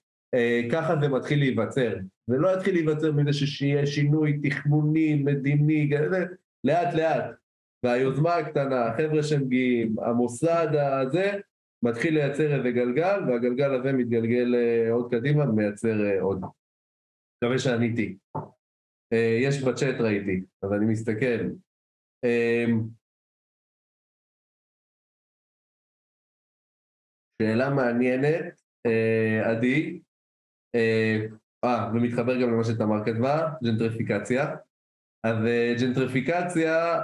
Speaker 1: ככה זה מתחיל להיווצר. זה לא יתחיל להיווצר מזה שיהיה שינוי תכנוני, מדיני, לאט לאט. והיוזמה הקטנה, החבר'ה שמגיעים, המוסד הזה, מתחיל לייצר איזה גלגל, והגלגל הזה מתגלגל עוד קדימה ומייצר עוד. מקווה שעניתי. יש בצ'אט ראיתי, אז אני מסתכל. שאלה מעניינת, עדי, אה, ומתחבר גם למה שתמר כתבה, ג'נטריפיקציה. אז ג'נטריפיקציה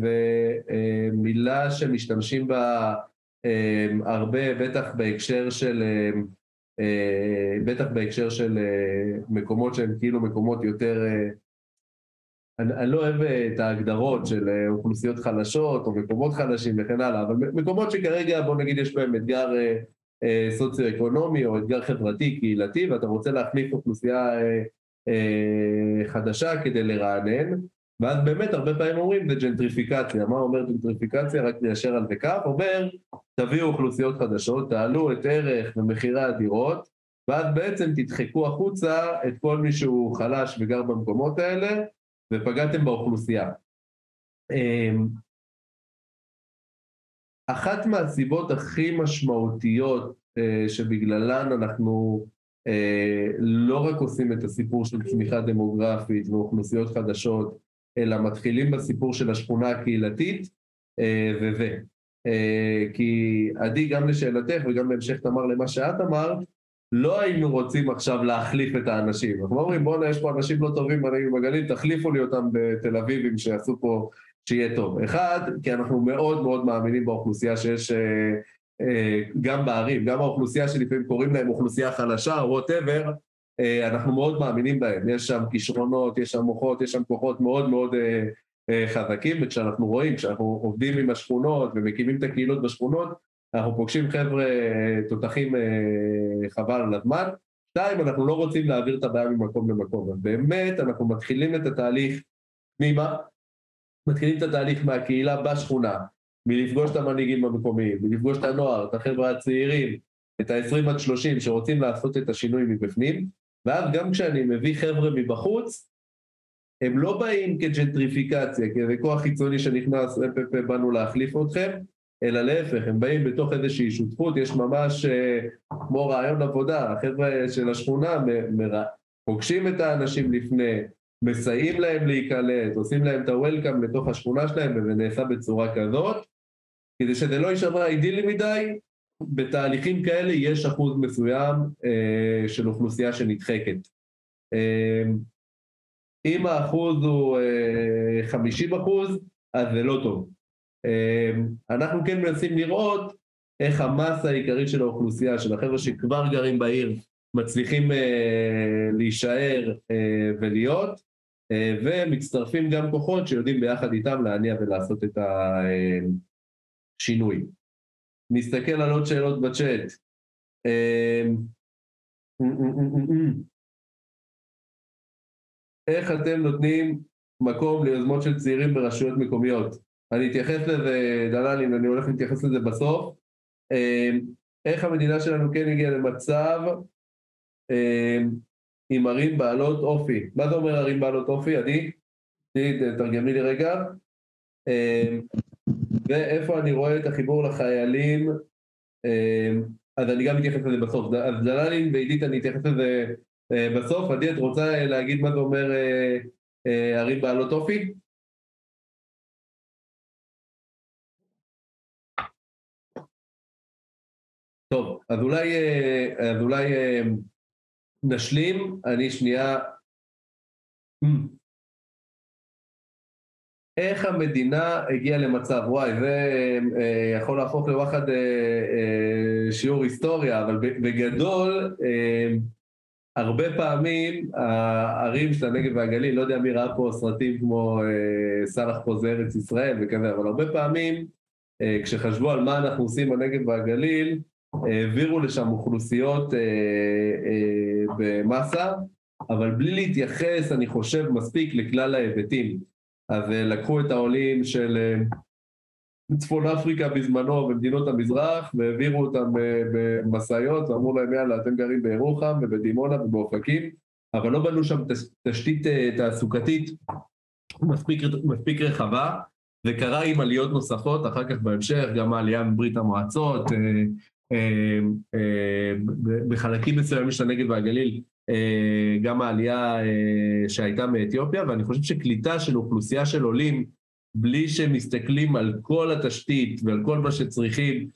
Speaker 1: זה מילה שמשתמשים בה הרבה, בטח בהקשר של, בטח בהקשר של מקומות שהם כאילו מקומות יותר, אני, אני לא אוהב את ההגדרות של אוכלוסיות חלשות או מקומות חלשים וכן הלאה, אבל מקומות שכרגע בוא נגיד יש בהם אתגר סוציו-אקונומי או אתגר חברתי קהילתי ואתה רוצה להחליף אוכלוסייה חדשה כדי לרענן ואז באמת הרבה פעמים אומרים זה ג'נטריפיקציה, מה אומר ג'נטריפיקציה? רק ניישר על זה קו, אומר תביאו אוכלוסיות חדשות, תעלו את ערך ומחירי הדירות ואז בעצם תדחקו החוצה את כל מי שהוא חלש וגר במקומות האלה ופגעתם באוכלוסייה. אחת מהסיבות הכי משמעותיות uh, שבגללן אנחנו uh, לא רק עושים את הסיפור של צמיחה דמוגרפית ואוכלוסיות חדשות, אלא מתחילים בסיפור של השכונה הקהילתית, וזה. Uh, כי עדי, גם לשאלתך וגם בהמשך תמר למה שאת אמרת, לא היינו רוצים עכשיו להחליף את האנשים. אנחנו אומרים, בואנה, יש פה אנשים לא טובים בנגב בגליל, תחליפו לי אותם בתל אביבים שיעשו פה שיהיה טוב. אחד, כי אנחנו מאוד מאוד מאמינים באוכלוסייה שיש אה, אה, גם בערים, גם האוכלוסייה שלפעמים קוראים להם אוכלוסייה חלשה וואטאבר, אה, אנחנו מאוד מאמינים בהם. יש שם כישרונות, יש שם מוחות, יש שם כוחות מאוד מאוד אה, אה, חזקים, וכשאנחנו רואים, כשאנחנו עובדים עם השכונות ומקימים את הקהילות בשכונות, אנחנו פוגשים חבר'ה אה, תותחים אה, חבל על הזמן. שתיים, אנחנו לא רוצים להעביר את הבעיה ממקום למקום, אז באמת אנחנו מתחילים את התהליך ממה? מתחילים את התהליך מהקהילה בשכונה, מלפגוש את המנהיגים המקומיים, מלפגוש את הנוער, את החבר'ה הצעירים, את ה-20 עד 30 שרוצים לעשות את השינוי מבפנים, ואז גם כשאני מביא חבר'ה מבחוץ, הם לא באים כג'נטריפיקציה, כאיזה כוח חיצוני שנכנס, באנו להחליף אתכם, אלא להפך, הם באים בתוך איזושהי שותפות, יש ממש כמו רעיון עבודה, החבר'ה של השכונה פוגשים את האנשים לפני, מסייעים להם להיקלט, עושים להם את ה-Welcome לתוך השכונה שלהם, וזה נעשה בצורה כזאת, כדי שזה לא יישמע אידילי מדי, בתהליכים כאלה יש אחוז מסוים אה, של אוכלוסייה שנדחקת. אה, אם האחוז הוא אה, 50 אחוז, אז זה לא טוב. אה, אנחנו כן מנסים לראות איך המסה העיקרית של האוכלוסייה, של החבר'ה שכבר גרים בעיר, מצליחים אה, להישאר אה, ולהיות, אה, ומצטרפים גם כוחות שיודעים ביחד איתם להניע ולעשות את השינוי. נסתכל על עוד שאלות בצ'אט. אה, איך אתם נותנים מקום ליוזמות של צעירים ברשויות מקומיות? אני אתייחס לזה, דללין, אני הולך להתייחס לזה בסוף. אה, איך המדינה שלנו כן הגיעה למצב עם ערים בעלות אופי. מה זה אומר ערים בעלות אופי, עדי? תתרגמי לי רגע. אמ, ואיפה אני רואה את החיבור לחיילים, אמ, אז אני גם אתייחס לזה בסוף. אז דללין ועידית אני אתייחס לזה אה, בסוף. עדי, את רוצה להגיד מה זה אומר אה, אה, ערים בעלות אופי? טוב, אז אולי, אז אולי נשלים, אני שנייה... Hmm. איך המדינה הגיעה למצב, וואי, זה אה, יכול להפוך לוואחד אה, אה, שיעור היסטוריה, אבל בגדול, אה, הרבה פעמים הערים של הנגב והגליל, לא יודע מי ראה פה סרטים כמו אה, סאלח פה זה ארץ ישראל וכזה, אבל הרבה פעמים אה, כשחשבו על מה אנחנו עושים בנגב והגליל, העבירו לשם אוכלוסיות אה, אה, במסה, אבל בלי להתייחס, אני חושב, מספיק לכלל ההיבטים. אז אה, לקחו את העולים של אה, צפון אפריקה בזמנו ומדינות המזרח, והעבירו אותם אה, במשאיות, ואמרו להם, יאללה, אתם גרים בירוחם ובדימונה ובאופקים, אבל לא בנו שם תשתית אה, תעסוקתית מספיק, מספיק רחבה, וקרה עם עליות נוספות, אחר כך בהמשך, גם העלייה מברית המועצות, אה, בחלקים מסוימים של הנגב והגליל, גם העלייה שהייתה מאתיופיה, ואני חושב שקליטה של אוכלוסייה של עולים, בלי שמסתכלים על כל התשתית ועל כל מה שצריכים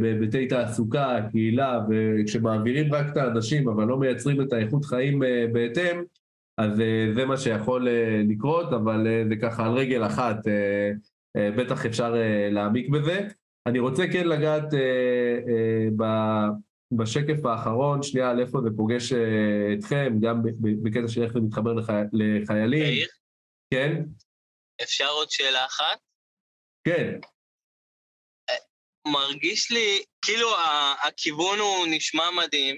Speaker 1: בהיבטי תעסוקה, קהילה, וכשמעבירים רק את האנשים אבל לא מייצרים את האיכות חיים בהתאם, אז אה, זה מה שיכול אה, לקרות, אבל אה, זה ככה על רגל אחת, בטח אפשר להעמיק בזה. אני רוצה כן לגעת בשקף האחרון, שנייה על איפה זה פוגש אתכם, גם בקטע של איך זה מתחבר לחיילים. יאיר? כן?
Speaker 3: אפשר עוד שאלה אחת?
Speaker 1: כן.
Speaker 3: מרגיש לי, כאילו הכיוון הוא נשמע מדהים,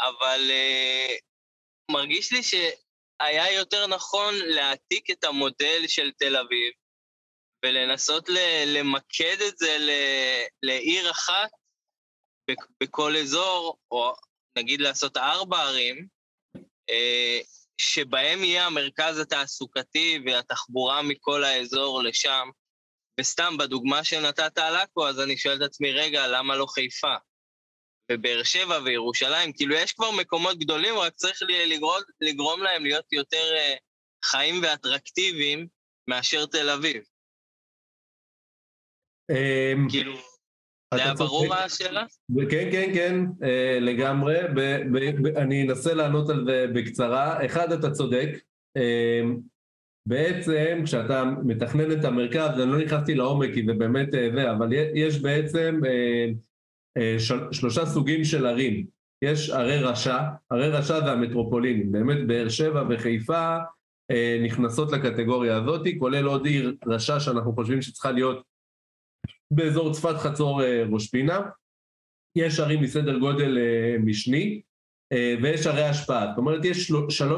Speaker 3: אבל מרגיש לי ש... היה יותר נכון להעתיק את המודל של תל אביב ולנסות למקד את זה לעיר אחת בכל אזור, או נגיד לעשות ארבע ערים, אה, שבהם יהיה המרכז התעסוקתי והתחבורה מכל האזור לשם. וסתם, בדוגמה שנתת על עכו, אז אני שואל את עצמי, רגע, למה לא חיפה? ובאר שבע וירושלים, כאילו יש כבר מקומות גדולים, רק צריך לגרום, לגרום להם להיות יותר uh, חיים ואטרקטיביים מאשר תל אביב.
Speaker 1: Um,
Speaker 3: כאילו, זה היה ברור השאלה?
Speaker 1: כן, כן, כן, uh, לגמרי. אני אנסה לענות על זה בקצרה. אחד, אתה צודק. Uh, בעצם כשאתה מתכנן את המרכז, אני לא נכנסתי לעומק כי זה באמת זה, אבל יש בעצם אה, שלושה סוגים של ערים. יש ערי רשע, ערי רשע זה המטרופולינים, באמת באר שבע וחיפה אה, נכנסות לקטגוריה הזאת, כולל עוד עיר רשע שאנחנו חושבים שצריכה להיות באזור צפת חצור אה, ראש פינה. יש ערים מסדר גודל משני, ויש ערי השפעה. זאת אומרת, יש של... של...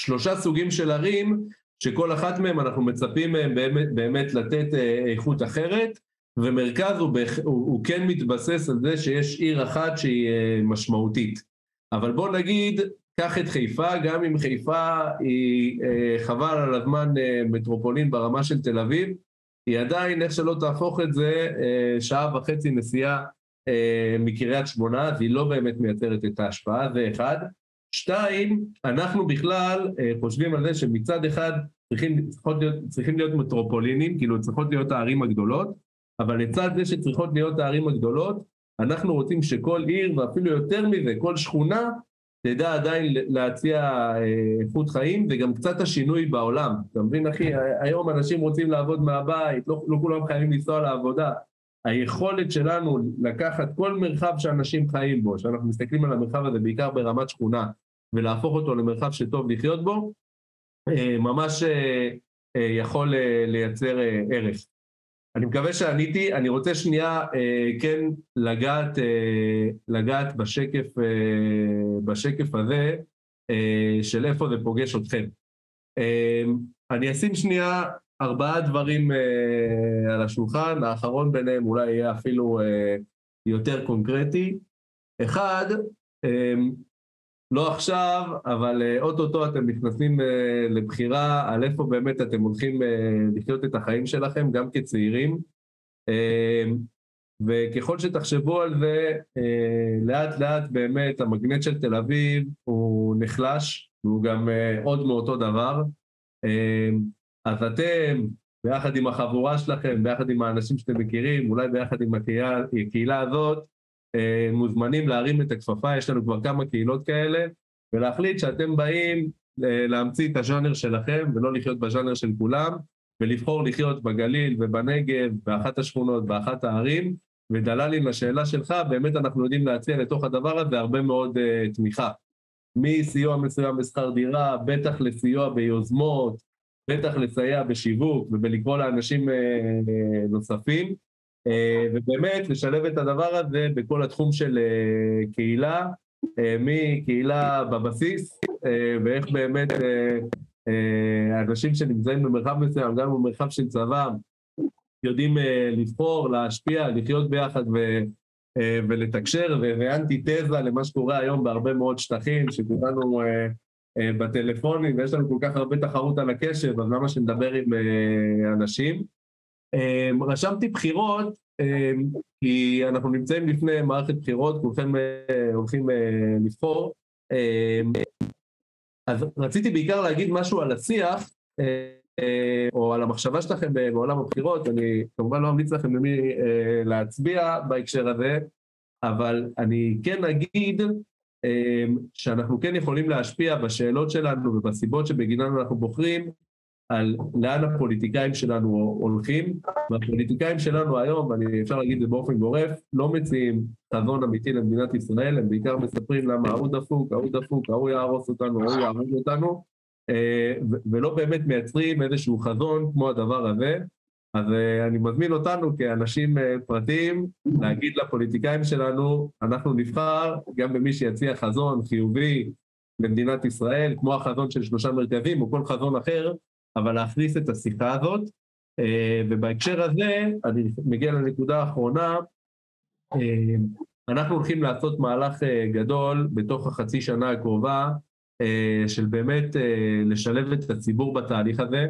Speaker 1: שלושה סוגים של ערים, שכל אחת מהם אנחנו מצפים מהם באמת, באמת לתת איכות אחרת, ומרכז הוא, בח... הוא, הוא כן מתבסס על זה שיש עיר אחת שהיא משמעותית. אבל בוא נגיד, קח את חיפה, גם אם חיפה היא חבל על הזמן מטרופולין ברמה של תל אביב, היא עדיין, איך שלא תהפוך את זה, uh, שעה וחצי נסיעה uh, מקריית שמונה, אז היא לא באמת מייצרת את ההשפעה, זה אחד. שתיים, אנחנו בכלל uh, חושבים על זה שמצד אחד צריכים, להיות, צריכים להיות מטרופולינים, כאילו צריכות להיות הערים הגדולות, אבל לצד זה שצריכות להיות הערים הגדולות, אנחנו רוצים שכל עיר, ואפילו יותר מזה, כל שכונה, תדע עדיין להציע אה, איכות חיים, וגם קצת השינוי בעולם. אתה מבין, אחי? היום אנשים רוצים לעבוד מהבית, לא, לא כולם חייבים לנסוע לעבודה. היכולת שלנו לקחת כל מרחב שאנשים חיים בו, שאנחנו מסתכלים על המרחב הזה בעיקר ברמת שכונה, ולהפוך אותו למרחב שטוב לחיות בו, אה, ממש אה, יכול לייצר ערך. אני מקווה שעניתי, אני רוצה שנייה אה, כן לגעת, אה, לגעת בשקף, אה, בשקף הזה אה, של איפה זה פוגש אתכם. אה, אני אשים שנייה ארבעה דברים אה, על השולחן, האחרון ביניהם אולי יהיה אפילו אה, יותר קונקרטי. אחד, אה, לא עכשיו, אבל אה, אוטוטו אתם נכנסים אה, לבחירה על איפה באמת אתם הולכים אה, לחיות את החיים שלכם, גם כצעירים. וככל שתחשבו על זה, לאט לאט באמת המגנט של תל אביב הוא נחלש, והוא גם עוד מאותו דבר. אז אתם, ביחד עם החבורה שלכם, ביחד עם האנשים שאתם מכירים, אולי ביחד עם הקהילה, הזאת, מוזמנים להרים את הכפפה, יש לנו כבר כמה קהילות כאלה, ולהחליט שאתם באים אה, להמציא את הז'אנר שלכם ולא לחיות בז'אנר של כולם, ולבחור לחיות בגליל ובנגב, באחת השכונות, באחת הערים, ודללי, לשאלה שלך, באמת אנחנו יודעים להציע לתוך הדבר הזה הרבה מאוד uh, תמיכה. מסיוע מסוים בשכר דירה, בטח לסיוע ביוזמות, בטח לסייע בשיווק ובלקרוא לאנשים uh, נוספים. ובאמת לשלב את הדבר הזה בכל התחום של קהילה, מקהילה בבסיס, ואיך באמת אנשים שנמצאים במרחב מסוים, גם במרחב של צבא, יודעים לבחור, להשפיע, לחיות ביחד ו... אה, ולתקשר, ואנטיתזה למה שקורה היום בהרבה מאוד שטחים, שכולנו אה, אה, בטלפונים, ויש לנו כל כך הרבה תחרות על הקשב, אז למה שנדבר עם אנשים? רשמתי בחירות, כי אנחנו נמצאים לפני מערכת בחירות, כולכם הולכים לבחור. אז רציתי בעיקר להגיד משהו על השיח, או על המחשבה שלכם בעולם הבחירות, אני כמובן לא אמליץ לכם למי אה, להצביע בהקשר הזה, אבל אני כן אגיד אה, שאנחנו כן יכולים להשפיע בשאלות שלנו ובסיבות שבגינן אנחנו בוחרים על לאן הפוליטיקאים שלנו הולכים, והפוליטיקאים שלנו היום, אני אפשר להגיד את זה באופן גורף, לא מציעים חזון אמיתי למדינת ישראל, הם בעיקר מספרים למה ההוא דפוק, ההוא דפוק, ההוא יהרוס אותנו, ההוא יהרוג אותנו, אה, ולא באמת מייצרים איזשהו חזון כמו הדבר הזה. אז אה, אני מזמין אותנו כאנשים אה, פרטיים להגיד לפוליטיקאים שלנו, אנחנו נבחר גם במי שיציע חזון חיובי למדינת ישראל, כמו החזון של שלושה מרכזים או כל חזון אחר, אבל להכניס את השיחה הזאת. ובהקשר הזה, אני מגיע לנקודה האחרונה, אנחנו הולכים לעשות מהלך גדול בתוך החצי שנה הקרובה, אה, של באמת אה, לשלב את הציבור בתהליך הזה.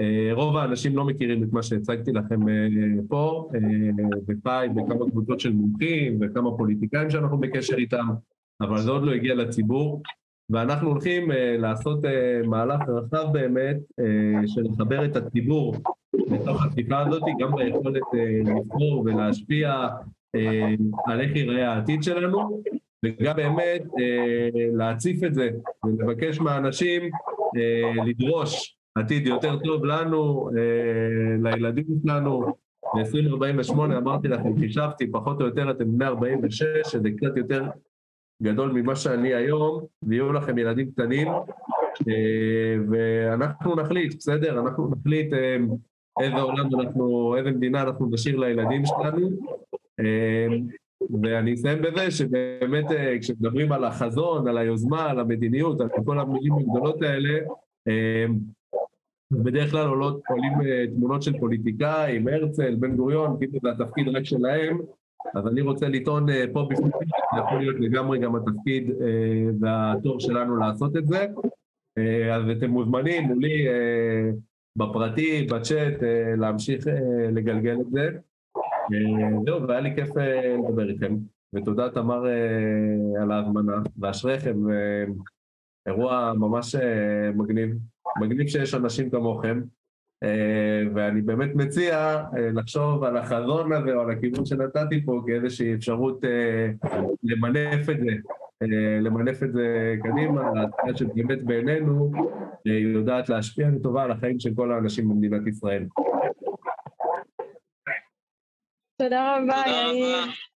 Speaker 1: אה, רוב האנשים לא מכירים את מה שהצגתי לכם פה, בפאי, בכמה קבוצות של מומחים וכמה פוליטיקאים שאנחנו בקשר איתם, אבל זה עוד לא הגיע לציבור. ואנחנו הולכים לעשות מהלך רחב באמת של לחבר את הציבור לתוך השיחה הזאת, גם ביכולת לבחור ולהשפיע על איך ייראה העתיד שלנו, וגם באמת אה, להציף את זה ולבקש מהאנשים אה, לדרוש עתיד יותר טוב לנו, אה, לילדים שלנו. ב-2048 אמרתי לכם, חישבתי, פחות או יותר אתם בני 46, שזה קצת יותר גדול ממה שאני היום, ויהיו לכם ילדים קטנים, אה, ואנחנו נחליט, בסדר? אנחנו נחליט אה, איזה עולם אנחנו, איזה מדינה אנחנו נשאיר לילדים שלנו. אה, ואני אסיים בזה שבאמת כשמדברים על החזון, על היוזמה, על המדיניות, על כל המילים הגדולות האלה, בדרך כלל עולות, עולים תמונות של פוליטיקאים, הרצל, בן גוריון, כאילו זה התפקיד רק שלהם, אז אני רוצה לטעון פה בפנים, זה יכול להיות לגמרי גם התפקיד והתור שלנו לעשות את זה. אז אתם מוזמנים מולי בפרטי, בצ'אט, להמשיך לגלגל את זה. אה, זהו, והיה לי כיף אה, לדבר איתכם, ותודה תמר אה, על ההזמנה, ואשריכם, אירוע ממש מגניב, מגניב שיש אנשים כמוכם, ואני באמת מציע לחשוב על החזון הזה או על הכיוון שנתתי פה כאיזושהי אפשרות למנף את זה, למנף את זה קדימה, להצעה שבאמת בעינינו יודעת להשפיע לטובה על החיים של כל האנשים במדינת ישראל.
Speaker 4: תודה רבה, יאיר.